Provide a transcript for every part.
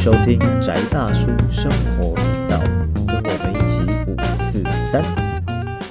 收听宅大叔生活频道，跟我们一起五四三。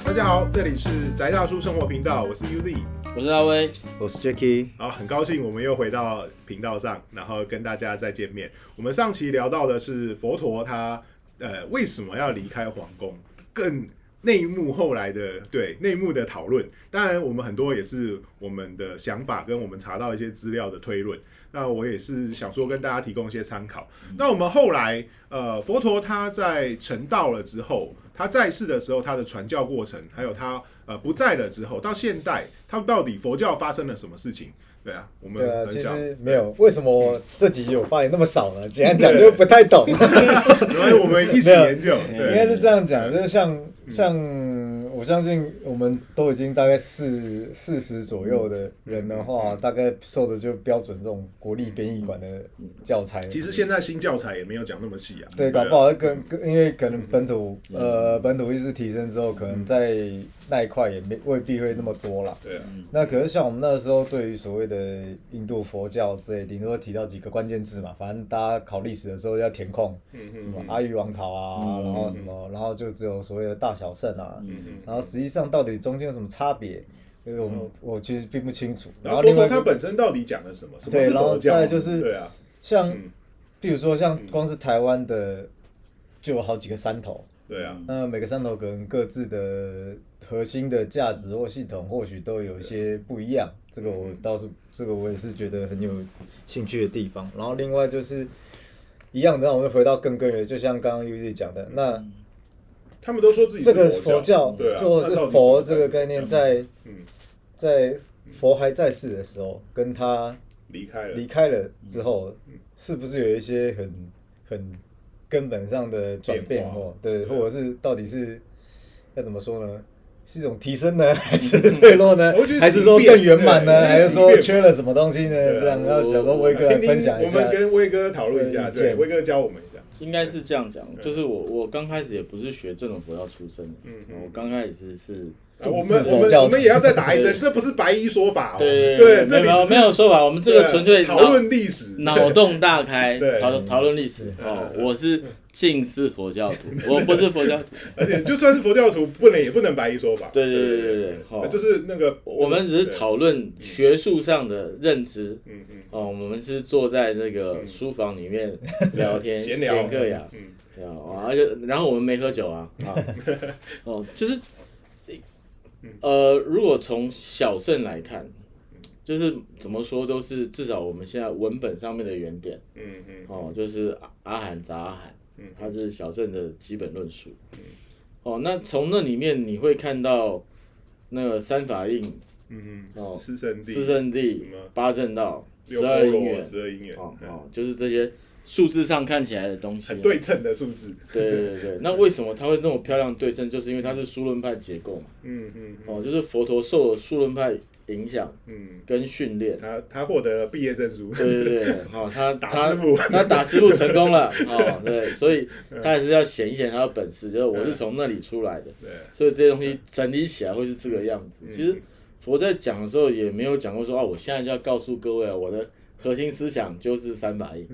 大家好，这里是宅大叔生活频道，我是 Uzi。我是阿威，我是 Jacky，好，很高兴我们又回到频道上，然后跟大家再见面。我们上期聊到的是佛陀他呃为什么要离开皇宫，更内幕后来的对内幕的讨论。当然，我们很多也是我们的想法跟我们查到一些资料的推论。那我也是想说跟大家提供一些参考。那我们后来呃佛陀他在成道了之后，他在世的时候他的传教过程，还有他呃不在了之后到现代，他到底佛教发生了什么事情？对啊，我们对啊，其实没有，为什么这几集我发言那么少呢？简单讲 就不太懂。因为我们一起研究，应对，该是这样讲，就是像像我相信我们都已经大概四四十左右的人的话，大概受的就标准这种国立编译馆的教材。其实现在新教材也没有讲那么细啊，对，搞不好跟跟因为可能本土呃本土意识提升之后，可能在那一块也没未必会那么多啦。对啊，那可是像我们那时候对于所谓的印度佛教之类，顶多提到几个关键字嘛，反正大家考历史的时候要填空，嗯什么阿育王朝啊，然后什么，然后就只有所谓的大小圣啊，嗯然后实际上到底中间有什么差别，因为我们我其实并不清楚。然后另外它本身到底讲了什么？什么对然后？再就是对啊，像嗯，比如说像光是台湾的就有好几个山头，对啊，那每个山头可能各自的核心的价值或系统或许都有一些不一样，这个我倒是这个我也是觉得很有兴趣的地方。然后另外就是一样的，让我们回到更根源，就像刚刚 Uzi 讲的，那他们都说自己这个佛佛教对啊，就是佛这个概念，在嗯在佛还在世的时候，跟他离开了，离开了之后，是不是有一些很很根本上的转变或对，或者是到底是要怎么说呢？是一种提升呢，还是坠落呢？还是说更圆满呢？还是说缺了什么东西呢？这样要想说威哥来听听分享一下我们。跟威哥讨论一下，对，威哥教我们一下，应该是这样讲，就是我我刚开始也不是学这种佛教出身的，嗯嗯我刚开始是，是我们我们我们也要再打一针，这不是白衣说法哦，对对，这没有没有说法，我们这个纯粹讨论历史，脑洞大开对，讨讨论历史哦。嗯我是近似佛教徒，我不是佛教徒，而且就算是佛教徒，不能也不能白一说法。对对对对对哦就是那个我们只是讨论学术上的认知。嗯嗯哦，我们是坐在那个书房里面 聊天、闲聊。客呀，嗯对啊，而且然后我们没喝酒啊，啊，哦，就是，呃，如果从小圣来看，就是怎么说都是至少我们现在文本上面的原点，嗯嗯。哦，就是阿阿含杂阿含，嗯它是小镇的基本论述，哦，那从那里面你会看到那个三法印、嗯哦嗯，师圣地，四圣地、八正道、十二因缘，十二因缘，嗯哦哦，就是这些数字上看起来的东西啊，很对称的数字。对对对对，那为什么它会那么漂亮对称？就是因为它是数论派结构嘛。嗯嗯哦，就是佛陀受了数论派影响嗯，跟训练。他他获得了毕业证书。对对对，哦，他打他师傅他打师傅成功了，哦，对，所以他还是要显一显他的本事，就是我是从那里出来的，对，所以这些东西整理起来会是这个样子。其实佛在讲的时候也没有讲过说啊，我现在就要告诉各位啊，我的核心思想就是三法印，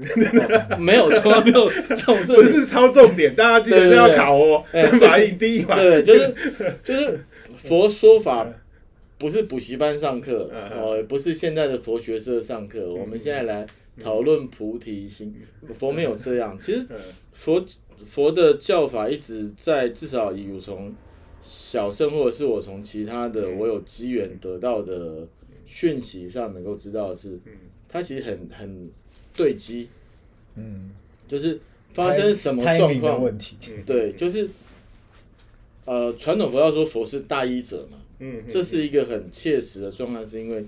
哦没有，从来没有这种事不是超重点，大家记得要考哦。三法印第一法，对，就是就是佛说法 不是补习班上课哦，也不是现在的佛学社上课。我们现在来讨论菩提心，佛没有这样。其实嗯。佛佛的教法一直在，至少以我从小圣或者是我从其他的我有机缘得到的讯息上能够知道的是，它其实很很对机，嗯，就是发生什么状况问题？对，就是呃，传统佛教说佛是大医者嘛，嗯，这是一个很切实的状况，是因为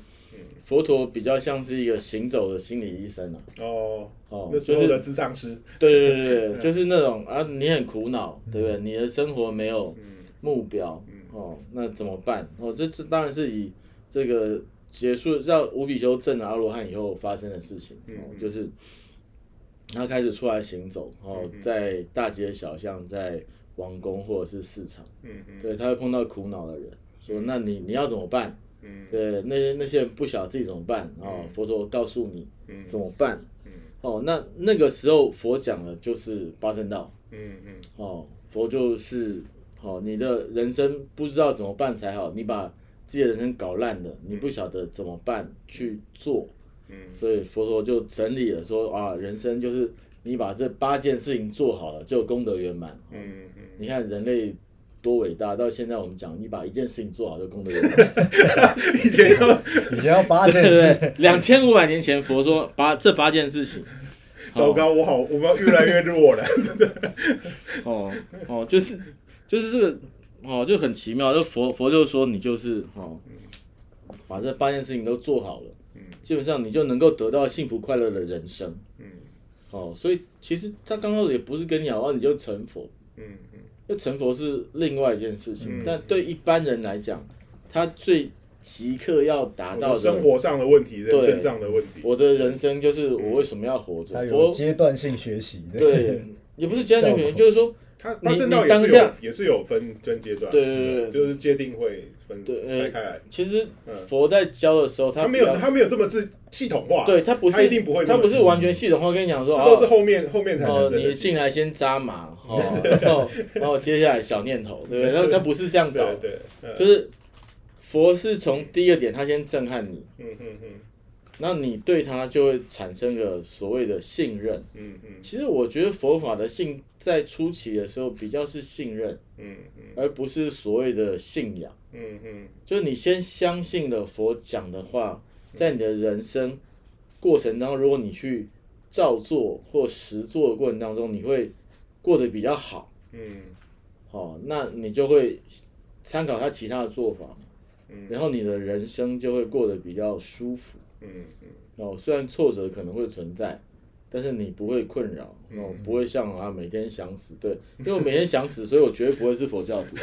佛陀比较像是一个行走的心理医生啊。哦哦，那时候的就是智障师，对对对对，就是那种啊，你很苦恼，对不对？你的生活没有目标，哦，那怎么办？哦，这这当然是以这个结束让五比丘证了阿罗汉以后发生的事情，哦，就是他开始出来行走，哦，在大街小巷，在王宫或者是市场，嗯嗯。对，他会碰到苦恼的人，说那你你要怎么办？嗯对，那些那些人不晓得自己怎么办哦，佛陀告诉你怎么办。哦，那那个时候佛讲的就是八正道。嗯嗯哦，佛就是哦，你的人生不知道怎么办才好，你把自己的人生搞烂了，你不晓得怎么办去做，嗯所以佛陀就整理了说啊，人生就是你把这八件事情做好了，就功德圆满。嗯嗯，你看人类多伟大，到现在我们讲，你把一件事情做好就功德圆满，以前要 以前要八件事，对？两千五百年前佛说八这八件事情，糟糕，我好，我们越来越弱了。哦哦，就是就是这个哦，就很奇妙。就佛佛就说你就是哦，把这八件事情都做好了，基本上你就能够得到幸福快乐的人生。嗯哦，所以其实他刚开始也不是跟你讲哦，你就成佛，嗯嗯那成佛是另外一件事情。嗯但对一般人来讲，他最即刻要达到的，生活上的问题，人对生上的问题。我的人生就是我为什么要活着？佛阶段性学习。对，也不是阶段性学习，就是说。他你他正道也是有你当下也是有分分阶段，对对对对就是界定会分拆开来。其实嗯佛在教的时候，他他没有他没有这么自系统化，对他不是他一定不会他不是完全系统化跟你讲说，这都是哦后面后面才。你进来先扎马，哦，然后然后接下来小念头，对不对？然后他不是这样搞对，就是佛是从第一个点，他先震撼你，嗯嗯嗯那你对他就会产生个所谓的信任。嗯嗯。其实我觉得佛法的信在初期的时候比较是信任，嗯嗯。而不是所谓的信仰。嗯嗯。就是你先相信了佛讲的话，在你的人生过程当中，如果你去照做或实做的过程当中，你会过得比较好，嗯。哦，那你就会参考他其他的做法，然后你的人生就会过得比较舒服。嗯嗯哦，虽然挫折可能会存在，但是你不会困扰，哦，不会像啊每天想死，对，因为我每天想死，所以我绝对不会是佛教徒。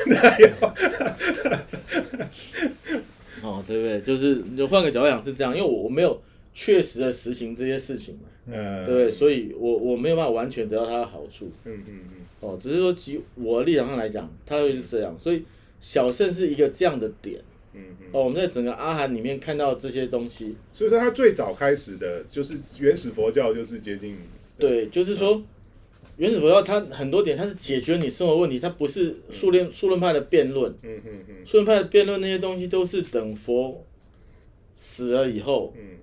哦，对不对？就是你就换个角度讲是这样，因为我我没有确实的实行这些事情嘛，嗯，对不对？所以我我没有办法完全得到它的好处。嗯嗯嗯哦，只是说即我的立场上来讲，它会是这样，所以小胜是一个这样的点。嗯嗯，哦，我们在整个阿含里面看到这些东西，所以说他最早开始的就是原始佛教，就是接近对，就是说，原始佛教它很多点，它是解决你生活问题，它不是数论数论派的辩论。嗯嗯嗯。数论派的辩论那些东西都是等佛死了以后，嗯。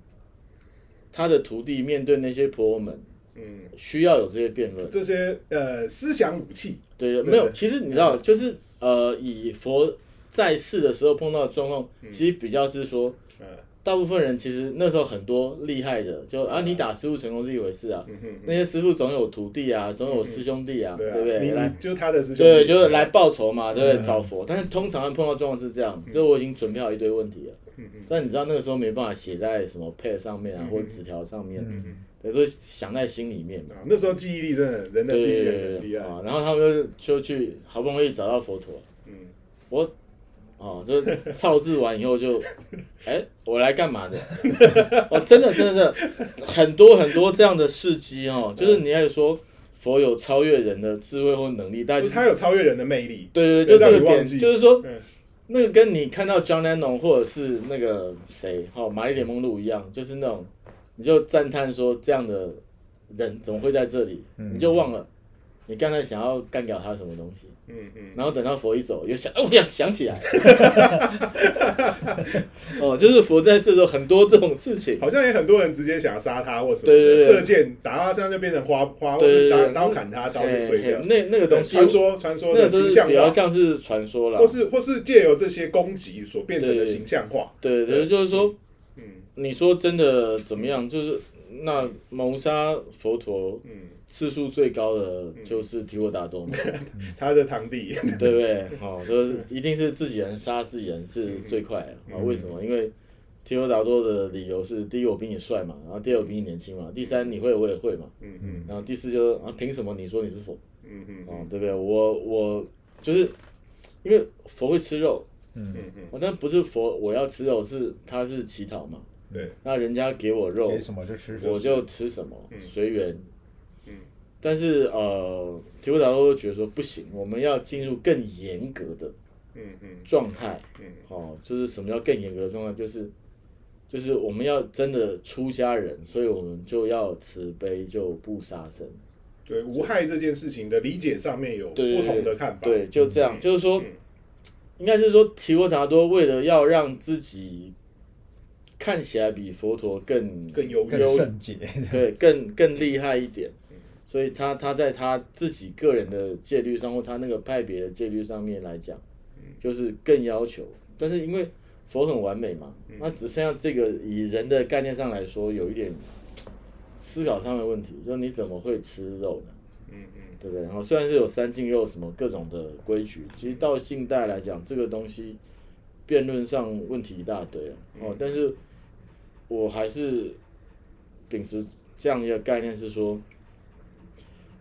他的徒弟面对那些婆罗门，嗯，需要有这些辩论。这些呃思想武器，对，对没有，其实你知道，就是呃，以佛在世的时候碰到的状况，其实比较是说，嗯。大部分人其实那时候很多厉害的，就啊，你打师傅成功是一回事啊，那些师傅总有徒弟啊，总有师兄弟啊，对不对？你来就是他的师兄弟，对，就是来报仇嘛，对不对？嗯。找佛，但是通常碰到状况是这样，就我已经准备好一堆问题了，但你知道那个时候没办法写在什么 pad 上面啊，或者纸条上面，嗯对，都想在心里面嘛。啊，那时候记忆力真的，人的对记忆力很厉害，啊，然后他们就就去好不容易找到佛陀，嗯我哦，就操字完以后就，哎，我来干嘛的？哦，真的真的真的很多很多这样的事迹哦，就是你还说佛有超越人的智慧或能力，大概就是是他有超越人的魅力，对对对，就这个点，就是说嗯那个跟你看到 John Lennon 或者是那个谁，哦，玛丽莲梦露一样，就是那种你就赞叹说这样的人怎么会在这里，你就忘了你刚才想要干掉他什么东西，嗯嗯然后等到佛一走，又想，哦，我想想起来，哦，就是佛在世的时候很多这种事情，好像也很多人直接想要杀他或什么，对对对射箭打到他身上就变成花花，或是刀刀砍他，刀就嘿碎掉。那那个东西，传说传说的那个都是比较像是传说了或，是或是借由这些攻击所变成的形象化。对对，就是说。嗯你说真的怎么样？就是那谋杀佛陀嗯，次数最高的就是提沃达多嘛，他的堂弟，对不对？哦，就是一定是自己人杀自己人是最快的啊？为什么？因为提沃达多的理由是：第一，我比你帅嘛；然后第二，我比你年轻嘛；第三，你会我也会嘛；嗯嗯然后第四就是啊，凭什么你说你是佛？嗯嗯哦，对不对？我我就是因为佛会吃肉，嗯嗯，哦，但不是佛我要吃肉，是他是乞讨嘛。对，那人家给我肉，给什么就吃什么。我就吃什么，随缘。嗯但是呃，提布达都觉得说不行，我们要进入更严格的嗯嗯状态。嗯哦，就是什么叫更严格的状态？就是就是我们要真的出家人，所以我们就要慈悲，就不杀生。对无害这件事情的理解上面有不同的看法。对，就这样，就是说嗯，应该是说提婆达多为了要让自己看起来比佛陀更更优更越。圣洁。对，更更厉害一点。所以他他在他自己个人的戒律上，或他那个派别的戒律上面来讲，就是更要求。但是因为佛很完美嘛，那只剩下这个以人的概念上来说，有一点思考上的问题，就是你怎么会吃肉呢？嗯嗯对不对？然后虽然是有三禁肉什么各种的规矩，其实到近代来讲，这个东西辩论上问题一大堆了哦。但是我还是秉持这样一个概念是说，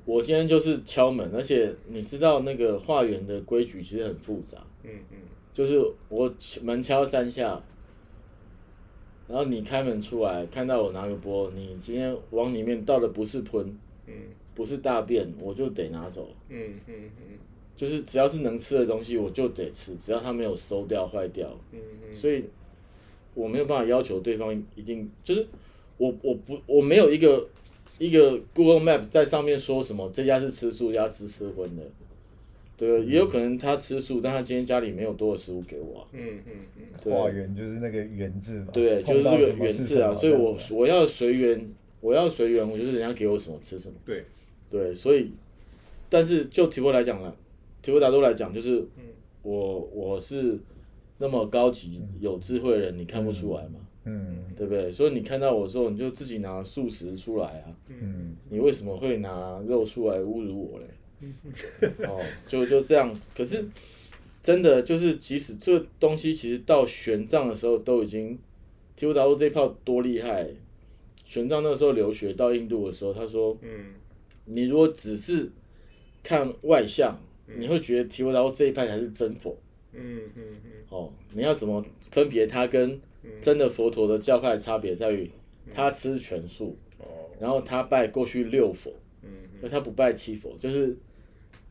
我今天就是敲门，而且你知道那个化缘的规矩其实很复杂，嗯嗯就是我门敲三下。然后你开门出来，看到我拿个钵，你今天往里面倒的不是喷，嗯不是大便，我就得拿走。嗯嗯嗯就是只要是能吃的东西，我就得吃，只要它没有馊掉、坏掉。嗯嗯，所以我没有办法要求对方一定就是我我不我没有一个一个 Google Map 在上面说什么这家是吃素，这家吃吃荤的，对？也有可能他吃素，但他今天家里没有多的食物给我啊、嗯嗯嗯。对。化缘就是那个缘字嘛，对，就是这个缘字啊，所以我我要随缘，我要随缘，我就是人家给我什么吃什么。对，对，所以，但是就提婆来讲呢，提婆达多来讲，就是我我是那么高级有智慧的人，你看不出来吗，嗯对不对？所以你看到我之后，你就自己拿素食出来啊，嗯你为什么会拿肉出来侮辱我嘞？哦，就就这样。可是真的就是，即使这东西其实到玄奘的时候都已经，提婆达多这一炮多厉害。玄奘那时候留学到印度的时候，他说，嗯你如果只是看外相，你会觉得提婆达多这一派才是真佛。嗯嗯嗯哦，你要怎么分别他跟真的佛陀的教派的差别在于，他吃全素，哦。然后他拜过去六佛，嗯，那他不拜七佛，就是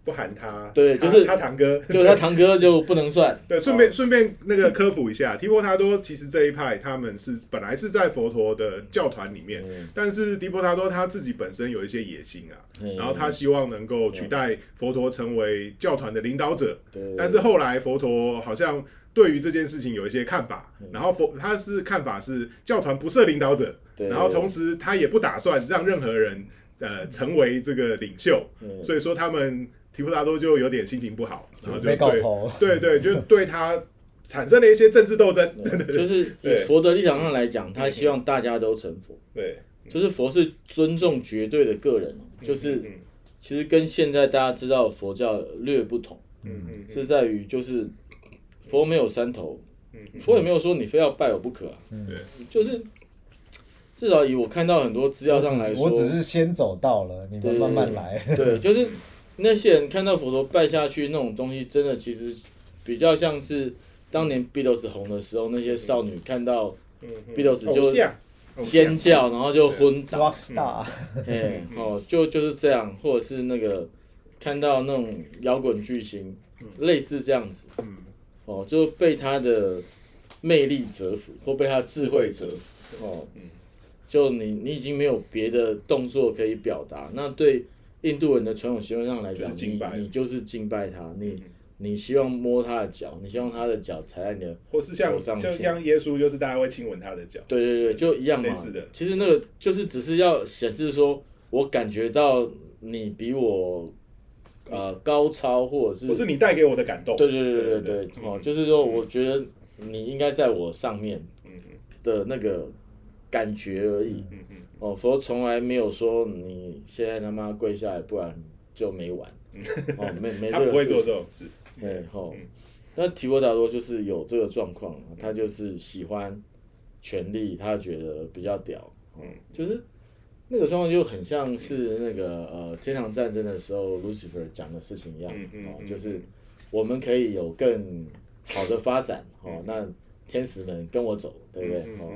不喊他，他对就是他堂哥，就他堂哥就不能算。对，顺便顺便那个科普一下，提婆达多其实这一派他们是本来是在佛陀的教团里面，嗯。但是提婆达多他自己本身有一些野心啊，嗯。然后他希望能够取代佛陀成为教团的领导者，对，但是后来佛陀好像对于这件事情有一些看法，然后佛他是看法是教团不设领导者，然后同时他也不打算让任何人呃成为这个领袖，嗯。所以说他们提婆达多就有点心情不好，然后就对头，对对，就对他产生了一些政治斗争，就是以对。佛的立场上来讲，他希望大家都成佛，对，就是佛是尊重绝对的个人，就是嗯其实跟现在大家知道的佛教略不同，嗯嗯。是在于就是佛没有山头，嗯。佛也没有说你非要拜我不可啊，对，就是至少以我看到很多资料上来说，我只是先走到了，你们慢慢来。对，就是那些人看到佛陀拜下去那种东西，真的其实比较像是当年 Beatles 红的时候，那些少女看到嗯 Beatles 就尖叫，然后就昏倒，Rock star，哎，哦，就就是这样，或者是那个看到那种摇滚巨星，类似这样子，嗯哦，就被他的魅力折服，或被他智慧折服，哦，就你你已经没有别的动作可以表达，那对印度人的传统习惯上来讲，你就是敬拜你就是敬拜他，你你希望摸他的脚，你希望他的脚踩在你的，或是像像耶稣，就是大家会亲吻他的脚，对对对，就一样嘛类似的。其实那个就是只是要显示说，我感觉到你比我呃高超，或者是不是你带给我的感动，对对对对对哦，就是说，我觉得你应该在我上面的那个感觉而已。哦，佛从来没有说你现在他妈跪下来，不然就没完。哦，没没 他不会这个事情。做这种事，对，吼嗯。那提婆达多就是有这个状况，他就是喜欢权力，他觉得比较屌。嗯就是那个状况就很像是那个呃天堂战争的时候，Lucifer 讲的事情一样，哦，嗯嗯嗯就是我们可以有更好的发展，哦，那天使们跟我走，对不对？哦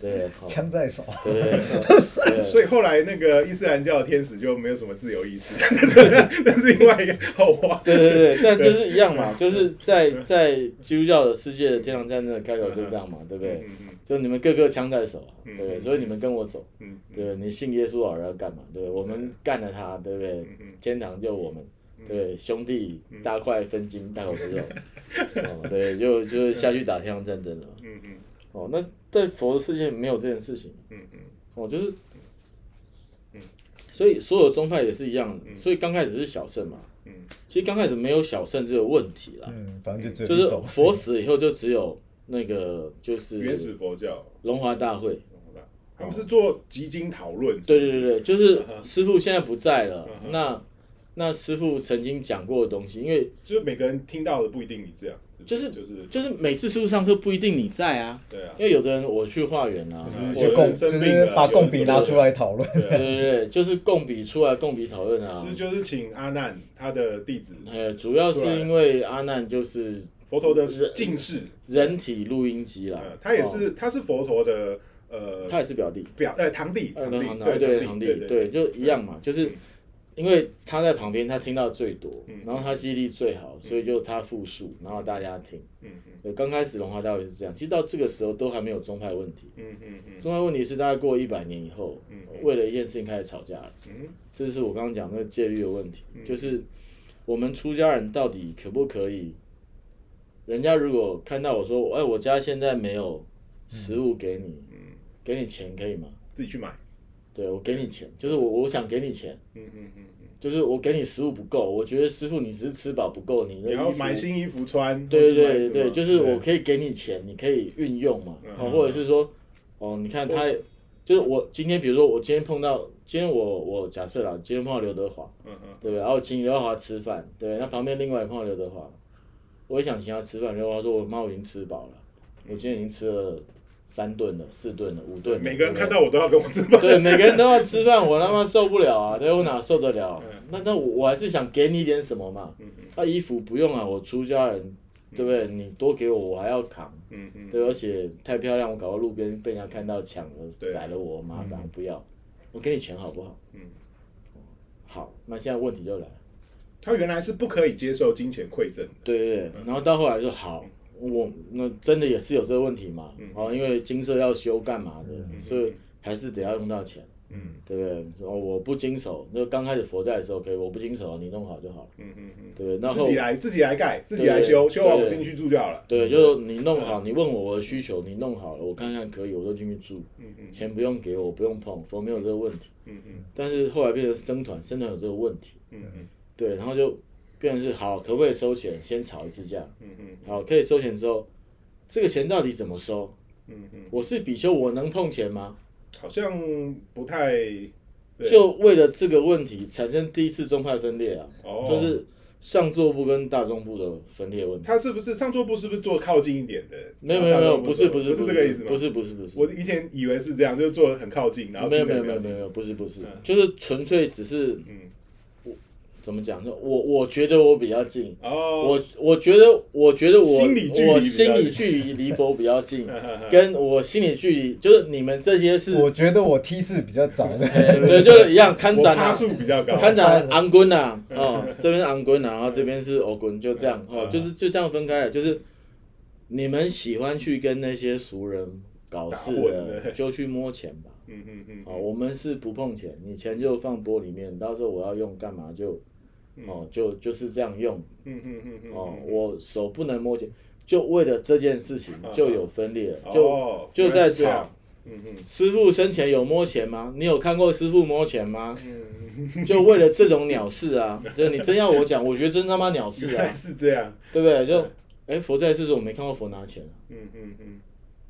对，好，枪在手，对对 所以后来那个伊斯兰教的天使就没有什么自由意识，那是另外一个后话。对对对，但就是一样嘛，就是在在基督教的世界的天堂战争的开头就这样嘛，对不对？就你们各个枪在手对不对？所以你们跟我走，嗯对不对？你信耶稣老人要干嘛？对不对？我们干了他，对不对？嗯天堂就我们，对不对？兄弟大块分金，大口吃肉，哦，对，就就是下去打天堂战争了。嗯嗯哦，那在佛的世界没有这件事情。嗯嗯哦，就是，所以所有宗派也是一样，所以刚开始是小圣嘛，嗯其实刚开始没有小圣这个问题啦，嗯，反正就只就是。佛死以后就只有那个就是原始佛教，龙华大会，他们是做集经讨论，对对对对，就是师傅现在不在了嗯，那那师傅曾经讲过的东西，因为就是每个人听到的不一定你这样，就是就是就是每次师傅上课不一定你在啊，对啊。因，为有的人我去化缘啊，嗯或者就共就是把共笔拿出来讨论。对啊，对对对，就是共笔出来共笔讨论啊。是，就是请阿难他的弟子呃，主要是因为阿难就是佛陀的近视，人体录音机啦。呃，他也哦。是他是佛陀的呃他也是表弟，表呃堂弟，呃，堂弟堂堂对堂弟，对对，就一样嘛，就是因为他在旁边，他听到最多嗯，然后他记忆力最好，所以就他复述，然后大家听。嗯嗯。对，刚开始龙华大会是这样，其实到这个时候都还没有宗派问题，嗯嗯嗯。宗派问题是大概过一百年以后嗯，为了一件事情开始吵架了。嗯。这是我刚刚讲那个戒律的问题，就是我们出家人到底可不可以？人家如果看到我说，哎，我家现在没有食物给你，嗯，给你钱可以吗？自己去买，对我给你钱，就是我我想给你钱，嗯嗯嗯嗯，就是我给你食物不够，我觉得师傅你只是吃饱不够，你的然后衣服买新衣服穿，对或是买什么。对对，就是我可以给你钱，你可以运用嘛，或者是说，哦，你看他，就是我今天，比如说我今天碰到，今天我我假设啦，今天碰到刘德华，嗯嗯对不对？然后请刘德华吃饭，对那旁边另外也碰到刘德华，我也想请他吃饭，然后他说，我妈我已经吃饱了，我今天已经吃了三顿了、四顿了、五顿了，每个人看到我都要跟我吃饭，对，每个人都要吃饭，我他妈受不了啊！对，我哪受得了嗯？那那我我还是想给你一点什么嘛。那衣服不用啊，我出家人，对不对？你多给我，我还要扛。嗯嗯，对，而且太漂亮，我搞到路边被人家看到抢了，宰了我，麻烦，不要。我给你钱好不好？嗯，好，那现在问题就来了。他原来是不可以接受金钱馈赠的，对对对，然后到后来说好，我那真的也是有这个问题嘛？哦，因为金色要修干嘛的，所以还是得要用到钱。嗯对不对？哦，我不经手，那刚开始佛在的时候可以，我不经手，你弄好就好了，嗯嗯嗯，对不对？然后自己来自己来盖，自己来修，修完我进去住就好了，对，就你弄好，你问我我的需求，你弄好了，我看看可以，我就进去住，嗯嗯钱不用给我，我不用碰，佛没有这个问题。嗯嗯但是后来变成僧团，僧团有这个问题，嗯嗯对，然后就变成是好，可不可以收钱？先吵一次架，嗯嗯好，可以收钱之后，这个钱到底怎么收？嗯嗯，我是比丘，我能碰钱吗？好像不太对就为了这个问题产生第一次宗派分裂啊，哦，就是上座部跟大中部的分裂问题。他是不是上座部是不是坐靠近一点的？没有没有没有，不是不是不是这个意思吗？不是不是不是，我以前以为是这样，就是坐得很靠近，然后没有没有没有没有没有，不是不是嗯，就是纯粹只是嗯怎么讲？就我我觉得我比较近，哦，我我觉得我觉得我心理距离我心理距离离佛比较近，跟 跟我心理距离就是你们这些是，我觉得我梯次比较早，对，就是一样，看我展啊，趴数比较高，看展 昂棍呐，哦，这边是昂棍呐，然后这边是欧棍，就这样。哦嗯，就是就这样分开了，就是你们喜欢去跟那些俗人搞事打混的，的就去摸钱吧。嗯嗯嗯，哦，我们是不碰钱，你钱就放玻里面，到时候我要用干嘛就，哦，就就是这样用。嗯嗯嗯嗯，哦，我手不能摸钱，就为了这件事情就有分裂了，就哦就在吵。嗯嗯师傅生前有摸钱吗？你有看过师傅摸钱吗？嗯，就为了这种鸟事啊！就你真要我讲，我觉得真他妈鸟事啊，是这样，对不对？就哎，佛在世时候我没看过佛拿钱啊，嗯嗯嗯，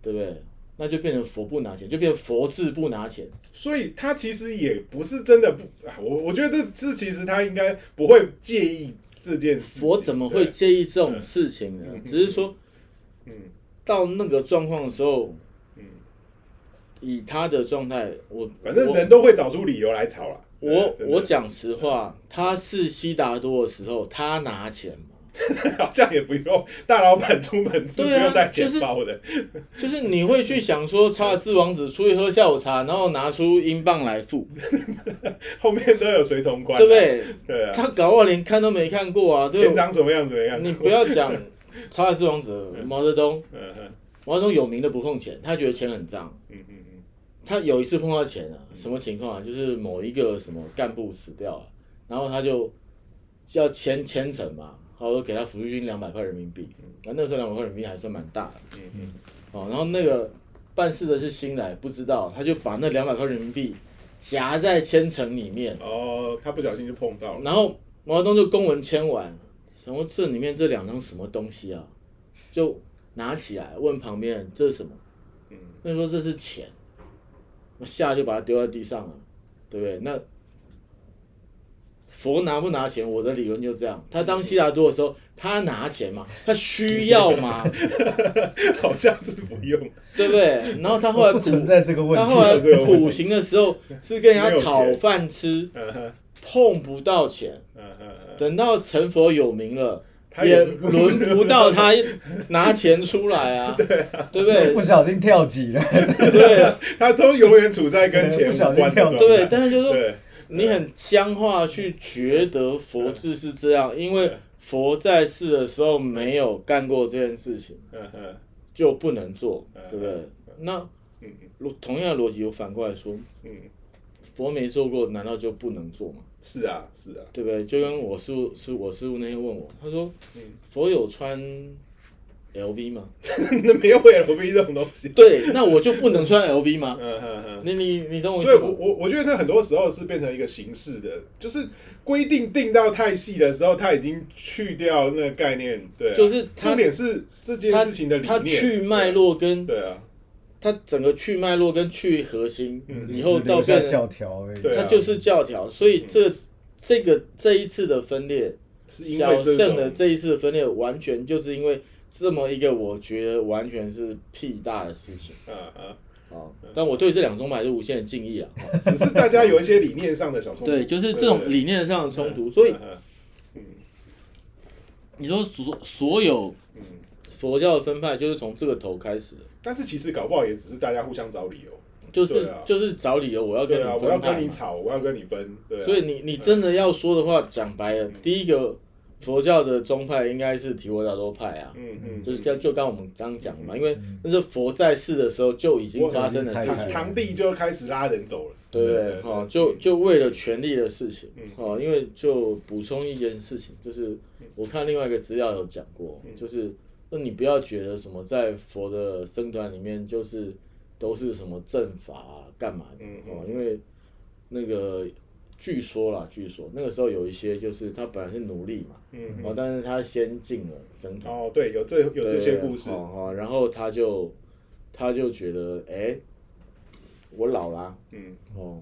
对不对？那就变成佛不拿钱，就变成佛字不拿钱。所以他其实也不是真的不，啊我我觉得这这其实他应该不会介意这件事情，佛怎么会介意这种事情呢？只是说嗯到那个状况的时候，嗯，以他的状态，我反正人都会找出理由来吵了。我我讲实话，他是悉达多的时候，他拿钱嘛，好像也不用大老板出门是不用带钱包的，就是你会去想说，查尔斯王子出去喝下午茶，然后拿出英镑来付，后面都有随从官，对不？对？对啊，他搞不好连看都没看过啊，对钱？长什么样怎么样？你不要讲查尔斯王子，毛泽东，嗯嗯毛泽东有名的不碰钱，他觉得钱很脏。嗯嗯嗯，他有一次碰到钱了，什么情况啊？就是某一个什么干部死掉了，然后他就要签签呈嘛，然后给他抚恤金两百块人民币，那那时候两百块人民币还算蛮大的。嗯嗯哦，然后那个办事的是新来，不知道，他就把那两百块人民币夹在签呈里面，哦，他不小心就碰到了，然后毛泽东就公文签完，想说这里面这两张什么东西啊？就拿起来问旁边人这是什么？嗯那说这是钱，我下就把它丢在地上了，对不对？那佛拿不拿钱？我的理论就这样，他当悉达多的时候，他拿钱嘛，他需要吗？好像是不用，对不对？然后他后来苦存在这个问题。他后来苦行的时候是跟人家讨饭吃，碰不到钱。等到成佛有名了，也也轮不到他 拿钱出来啊，对不对不？小心跳级了，对 他都永远处在跟钱无关的状态，对，但是就是你很僵化去觉得佛治是这样，因为佛在世的时候没有干过这件事情，就不能做嗯，对不对？那嗯逻同样的逻辑，我反过来说，嗯，佛没做过，难道就不能做吗？是啊是啊，对不对？就跟我师傅是我师傅那天问我，他说嗯，佛有穿 LV 吗？那没有 LV 这种东西，对，那我就不能穿 LV 吗？嗯嗯嗯。你你你懂我意所以我，我我觉得那很多时候是变成一个形式的，就是规定定到太细的时候，他已经去掉那个概念，对啊、就是他重点是这件事情的理他念，去脉络跟对啊，他整个去脉络跟去核心，嗯以后到变教条而已。对啊它就是教条，所以这这个这一次的分裂，是因小胜的这一次的分裂，完全就是因为这么一个我觉得完全是屁大的事情。啊啊，啊！但我对这两宗派还是无限的敬意啊。只是大家有一些理念上的小冲突，对，就是这种理念上的冲突，所以嗯嗯你说所所有嗯，佛教的分派就是从这个头开始的，但是其实搞不好也只是大家互相找理由，就是就是找理由我要跟你我要。跟你吵，我要跟你分，对啊，所以你你真的要说的话，讲白了，第一个佛教的宗派应该是提婆达多派啊，嗯嗯，就是刚就刚我们刚讲的嘛，因为那是佛在世的时候就已经发生了事情，堂弟就开始拉人走了，对不对？哦，就就为了权力的事情嗯，哦，因为就补充一件事情，就是我看另外一个资料有讲过，嗯。就是那你不要觉得什么在佛的僧团里面就是都是什么正法啊，干嘛的嗯哦，因为那个据说啦，据说。那个时候有一些就是他本来是奴隶嘛，嗯哦，但是他先进了僧团。哦，对，有这有这些故事，哦哦，然后他就他就觉得，哎，我老啦，嗯。哦，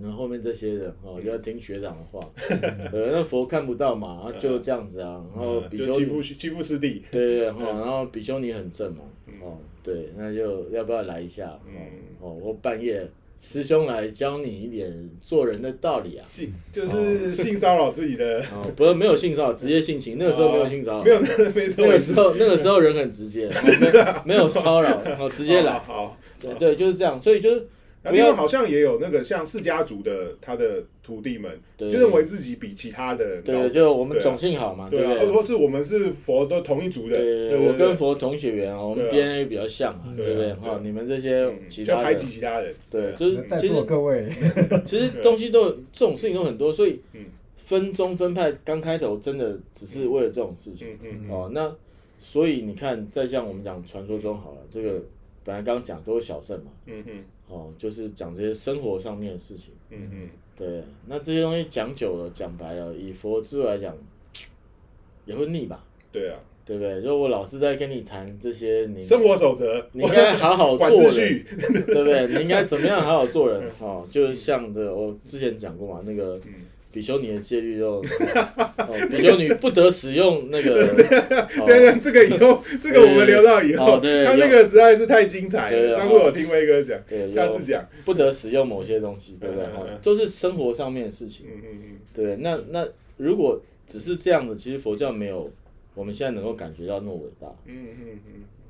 然后后面这些人哦就要听学长的话，呃，那佛看不到嘛，然后就这样子啊，然后比丘尼，欺负欺负师弟，对对对，哈，然后比丘尼很正嘛，哦，对，那就要不要来一下？哦嗯。哦，我半夜师兄来教你一点做人的道理啊。性就是性骚扰自己的，哦，不是没有性骚扰，直接性侵。那个时候没有性骚扰，没有那没错，那个时候那个时候人很直接，哦没 没有骚扰，然后，直接来。好，对对，就是这样，所以就是那另外好像也有那个像释迦族的他的徒弟们，对就认为自己比其他的人高。对，就我们种姓好嘛，对啊？或是我们是佛都同一族的，我跟佛同血缘啊，我们 DNA 比较像嘛，对不对？哈，你们这些嗯其他排挤，其他人，对，啊。就是在其实座各位，其实东西都有这种事情都很多，所以嗯。分宗分派刚开头真的只是为了这种事情。嗯嗯。哦。那所以你看，再像我们讲传说中好了，这个本来刚刚讲都是小圣嘛，嗯嗯哦，就是讲这些生活上面的事情。嗯嗯，对，那这些东西讲久了，讲白了，以佛之来讲，也会腻吧，对啊，对不对？就我老是在跟你谈这些，你生活守则，你应该好好管做人，对不对？你应该怎么样好好做人？哦，就是像的，我之前讲过嘛，那个嗯比丘尼的戒律就，哦，比丘尼不得使用那个，哦。对对，这个以后，这个我们留到以后，哦对他那个实在是太精彩了。上次我听威哥讲，下次讲，不得使用某些东西，对不对？哈嗯嗯嗯，都是生活上面的事情。嗯嗯对，那那如果只是这样的，其实佛教没有我们现在能够感觉到那么伟大。嗯嗯嗯。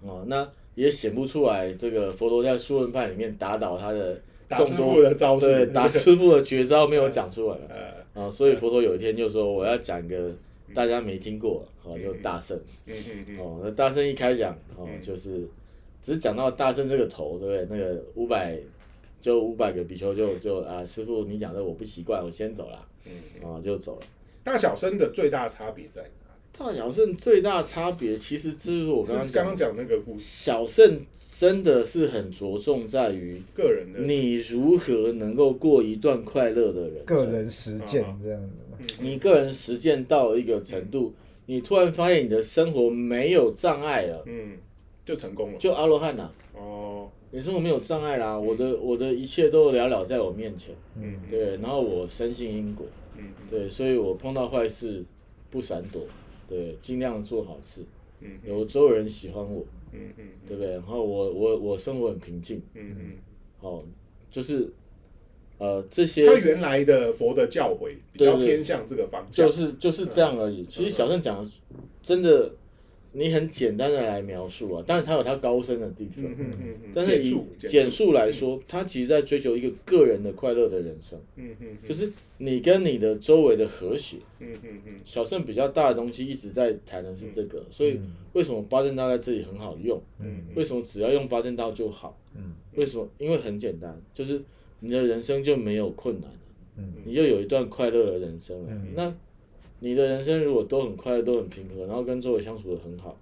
嗯，哦，那也显不出来这个佛陀在书文派里面打倒他的众多傅的招式，对打师傅的绝招没有讲出来。呃，啊，所以佛陀有一天就说我要讲一个大家没听过，哦，就大圣。嗯嗯嗯，哦，那大圣一开讲哦嗯。就是只讲到大圣这个头，对不对？那个五百就五百个比丘就就啊，师傅你讲的我不习惯，我先走了，嗯，啊就走了。大小生的最大差别在哪？大小圣最大差别其实就是我刚刚刚刚讲那个故事，小圣真的是很着重在于个人的，你如何能够过一段快乐的人。个。人实践这样子嘛。你个人实践到一个程度，你突然发现你的生活没有障碍了，嗯，就成功了。就阿罗汉呐、哦，你生活没有障碍啦，我的我的一切都了了在我面前，嗯。对，然后我深信因果，嗯。对，所以我碰到坏事不闪躲，对，尽量做好事，嗯有周围人喜欢我，嗯嗯对不对？然后我我我生活很平静，嗯嗯，哦，就是呃这些他原来的佛的教诲比较偏向这个方向，就是就是这样而已。其实小郑讲的真的，你很简单的来描述啊，但是它有它高深的地方，嗯嗯嗯嗯，但是以简述来说，他其实在追求一个个人的快乐的人生，嗯嗯嗯就是你跟你的周围的和谐。嗯嗯嗯小胜比较大的东西一直在谈的是这个，所以为什么八正道在这里很好用？嗯为什么只要用八正道就好？嗯为什么？因为很简单，就是你的人生就没有困难了，嗯你又有一段快乐的人生了。嗯那你的人生如果都很快乐、都很平和，然后跟周围相处的很好，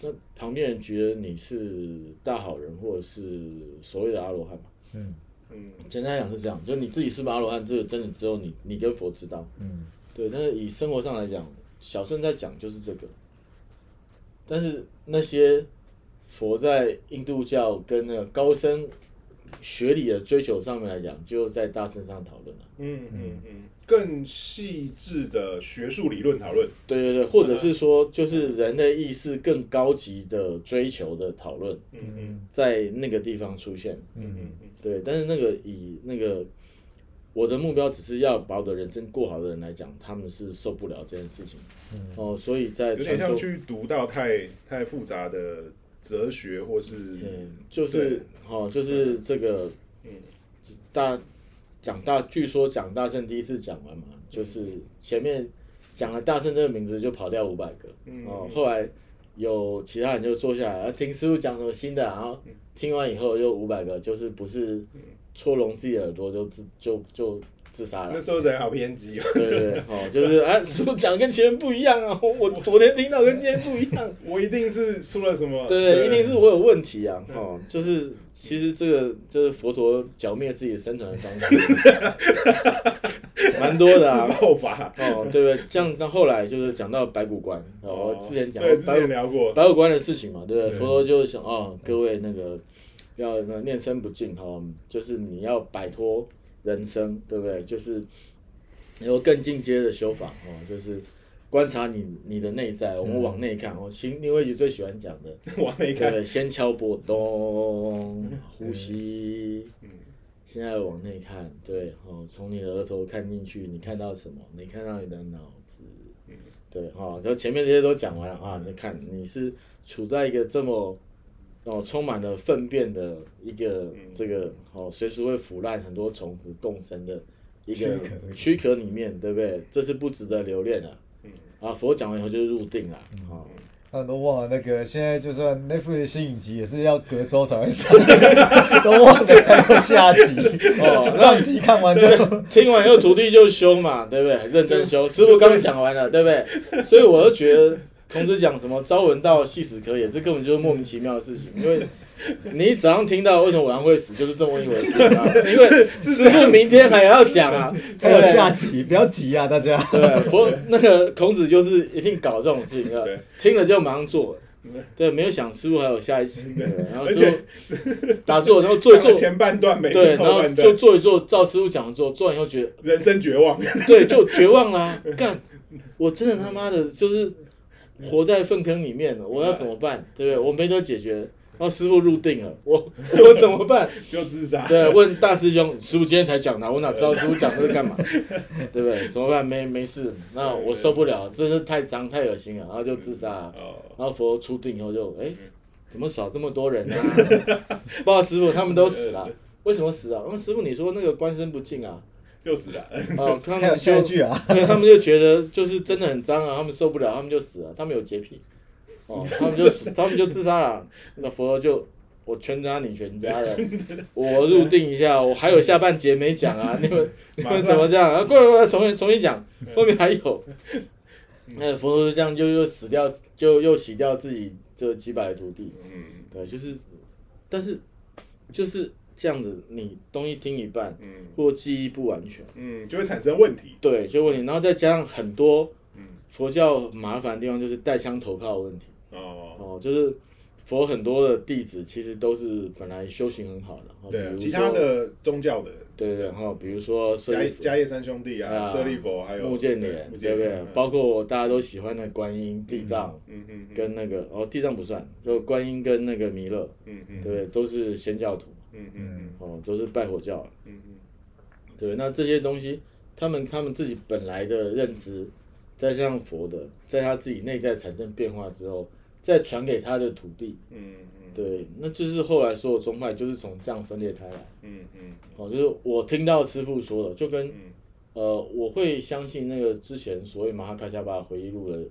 那旁边人觉得你是大好人，或者是所谓的阿罗汉嘛？嗯嗯简单来讲是这样，就你自己是不是阿罗汉，这个真的只有你你跟佛知道。嗯对，但是以生活上来讲，小圣在讲就是这个。但是那些佛在印度教跟那个高深学理的追求上面来讲，就在大身上讨论了。嗯嗯嗯，更细致的学术理论讨论，对对对，或者是说，就是人的意识更高级的追求的讨论，嗯嗯在那个地方出现。嗯嗯嗯对，但是那个以那个我的目标只是要把我的人生过好的人来讲，他们是受不了这件事情。哦，所以在有点像去读到太太复杂的哲学，或是嗯，就是哦，就是这个，嗯大讲大，据说讲大圣第一次讲完嘛，就是前面讲了大圣这个名字就跑掉五百个，嗯。哦，后来有其他人就坐下来，啊听师傅讲什么新的，然后听完以后又五百个，就是不是戳聋自己的耳朵就自就就自杀了那。时候人好偏激哦。对对对，哦，就是啊，师傅讲跟前面不一样啊，我我昨天听到跟今天不一样，我一定是出了什么？对对，一定是我有问题啊，哦，就是其实这个就是佛陀剿灭自己生存的方式，蛮多的啊自，爆法。哦，对不对？这样到后来就是讲到白骨观，哦，我之前讲之过白骨前聊过，白骨观的事情嘛，对不对？对佛陀就想哦，各位那个要那念身不净哈，就是你要摆脱人生，对不对？就是有更进阶的修法哦，就是观察你你的内在，我们往内看哦。新另外一句最喜欢讲的，往内看，对对，先敲波咚，呼吸，嗯。现在往内看，对，哦，从你的额头看进去，你看到什么？你看到你的脑子，嗯。对，哦，就前面这些都讲完了啊，你看你是处在一个这么哦充满了粪便的一个嗯这个哦随时会腐烂很多虫子共生的一个躯壳里面，对不对？这是不值得留恋的。嗯啊，佛讲完以后就是入定了，哦，他们都忘了那个，现在就算 Netflix 新影集也是要隔周才会上，都忘了还有下集。哦上集看完就听完以后徒弟就修嘛，对不对？认真修。师傅刚讲完了，对不对？所以我就觉得孔子讲什么“朝闻道，夕死可也”，这根本就是莫名其妙的事情。因为你早上听到为什么晚上会死，就是这么一回事啊。因为师傅明天还要讲啊，还有下集，不要急啊，大家。对，佛那个孔子就是一定搞这种事情的对，听了就马上做。对，没有想师傅还有下一集，对，然后师傅打坐，然后做一做，前半段没对，然后就做一做，照师傅讲的做，做完以后觉得人生绝望。对，就绝望啦、干，我真的他妈的就是活在粪坑里面了，我要怎么办？对不对？我没得解决，然后师傅入定了，我 我怎么办？就自杀。对，问大师兄，师傅今天才讲的，我哪知道师傅讲这是干嘛？对不对？怎么办？没没事，那我受不了，真是太脏太恶心了，然后就自杀然后佛出定以后就，哎，怎么少这么多人呢、啊？不好师傅他们都死了，为什么死啊？因为师傅你说那个官身不净啊，就死了。哦，他们就下一句啊，对，他们就觉得就是真的很脏啊，他们受不了，他们就死了，他们有洁癖。哦，他们就他们就自杀了，那佛陀就我全家你全家的，我入定一下，我还有下半节没讲啊，你们你们怎么这样？啊，过来过来，重新重新讲，后面还有。那佛陀就这样就又死掉，就又洗掉自己这几百的徒弟。嗯对，就是，但是就是这样子，你东西听一半，嗯。或记忆不完全，嗯，就会产生问题。对，就问题，然后再加上很多嗯。佛教麻烦的地方，就是带枪投靠的问题。哦，哦，就是佛很多的弟子其实都是本来修行很好的，哦对啊，其他的宗教的。对对对，然后比如说舍迦利、迦叶三兄弟啊，啊舍利佛还有木建莲，对不对？莲？包括大家都喜欢的观音、地藏。嗯嗯嗯跟那个哦，地藏不算，就观音跟那个弥勒，嗯嗯。对不对？都是仙教徒，嗯嗯哦，都是拜火教。嗯嗯。对，那这些东西，他们他们自己本来的认知，再加上佛的，在他自己内在产生变化之后，再传给他的徒弟，嗯嗯。对，那就是后来所有宗派就是从这样分裂开来。嗯嗯。哦，就是我听到师傅说的，就跟、嗯。呃，我会相信那个之前所谓马哈卡加巴回忆录的，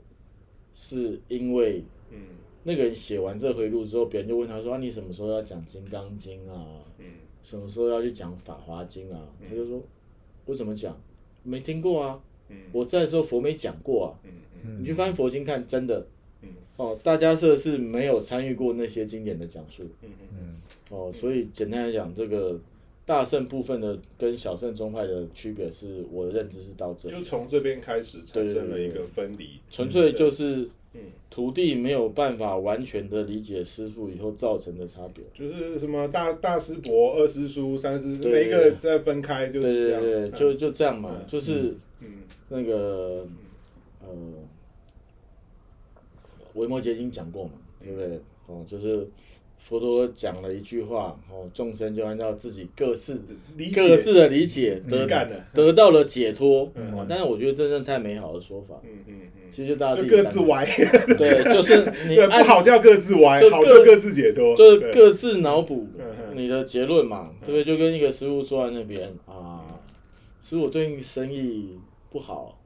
是因为嗯那个人写完这回忆录之后，别人就问他说：“啊，你什么时候要讲《金刚经》啊？嗯什么时候要去讲《法华经》啊？”他就说：“我怎么讲？没听过啊！嗯我在的时候佛没讲过啊！嗯嗯你去翻佛经看，真的嗯哦，大家社是没有参与过那些经典的讲述。”嗯嗯哦，所以简单来讲，这个大圣部分的跟小圣宗派的区别是，我的认知是到这里就，从这边开始产生了一个分离。纯粹就是嗯徒弟没有办法完全的理解师傅以后造成的差别。就是什么大大师伯、二师叔、三师，对每一个再分开就是这样。对对，就就这样嘛，就是嗯那个呃，维摩诘经讲过嘛，对不对？哦，就是佛陀讲了一句话，哦，众生就按照自己各自理各解。自的理解得干了得到了解脱。嗯哦，但是我觉得真正太美好的说法，嗯嗯嗯，其实就大家各自歪，对，就是你 对，不按好叫各自歪，各好就各自解脱。就是各自脑补你的结论嘛，对不对？就跟一个师傅坐在那边啊，师傅最近生意不好，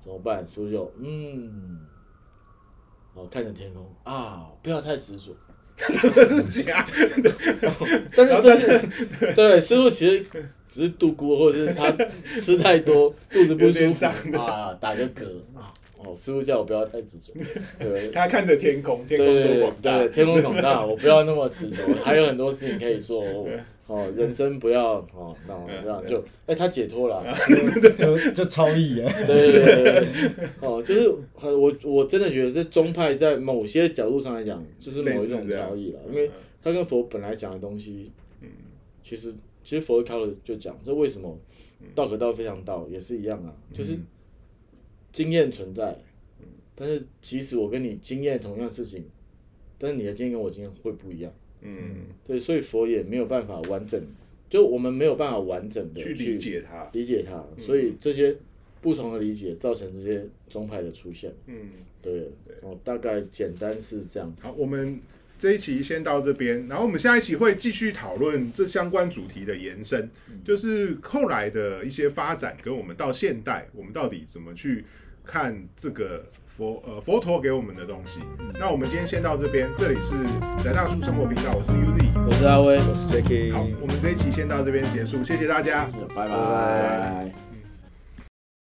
怎么办？师傅就嗯，哦，看着天空啊，不要太执着。这是假。但是但是对师傅其实只是度孤，或者是他吃太多肚子不舒服啊，打个嗝啊。哦，师傅叫我不要太执着，对他看着天空，天空多广大。对，天空广大，我不要那么执着，还有很多事情可以做。哦哦，人生不要哦，那我这样就，哎，他解脱了。就就超意啊，对对对对对，哦，就是呃我我真的觉得这宗派在某些角度上来讲，就是某一种超意了，因为他跟佛本来讲的东西，嗯其实其实佛开了就讲，这为什么道可道非常道也是一样啊，就是经验存在，但是即使我跟你经验同样事情，但是你的经验跟我经验会不一样，嗯，对，所以佛也没有办法完整，就我们没有办法完整的去理解它。理解它，所以这些不同的理解造成这些宗派的出现。嗯，对，哦，大概简单是这样子。好，我们这一期先到这边，然后我们下一期会继续讨论这相关主题的延伸，就是后来的一些发展，跟我们到现代，我们到底怎么去看这个佛呃佛陀给我们的东西。那我们今天先到这边，这里是宅大叔生活频道，我是 Uzi。我是阿威，我是 Jacky，好，我们这一期先到这边结束，谢谢大家。拜拜拜。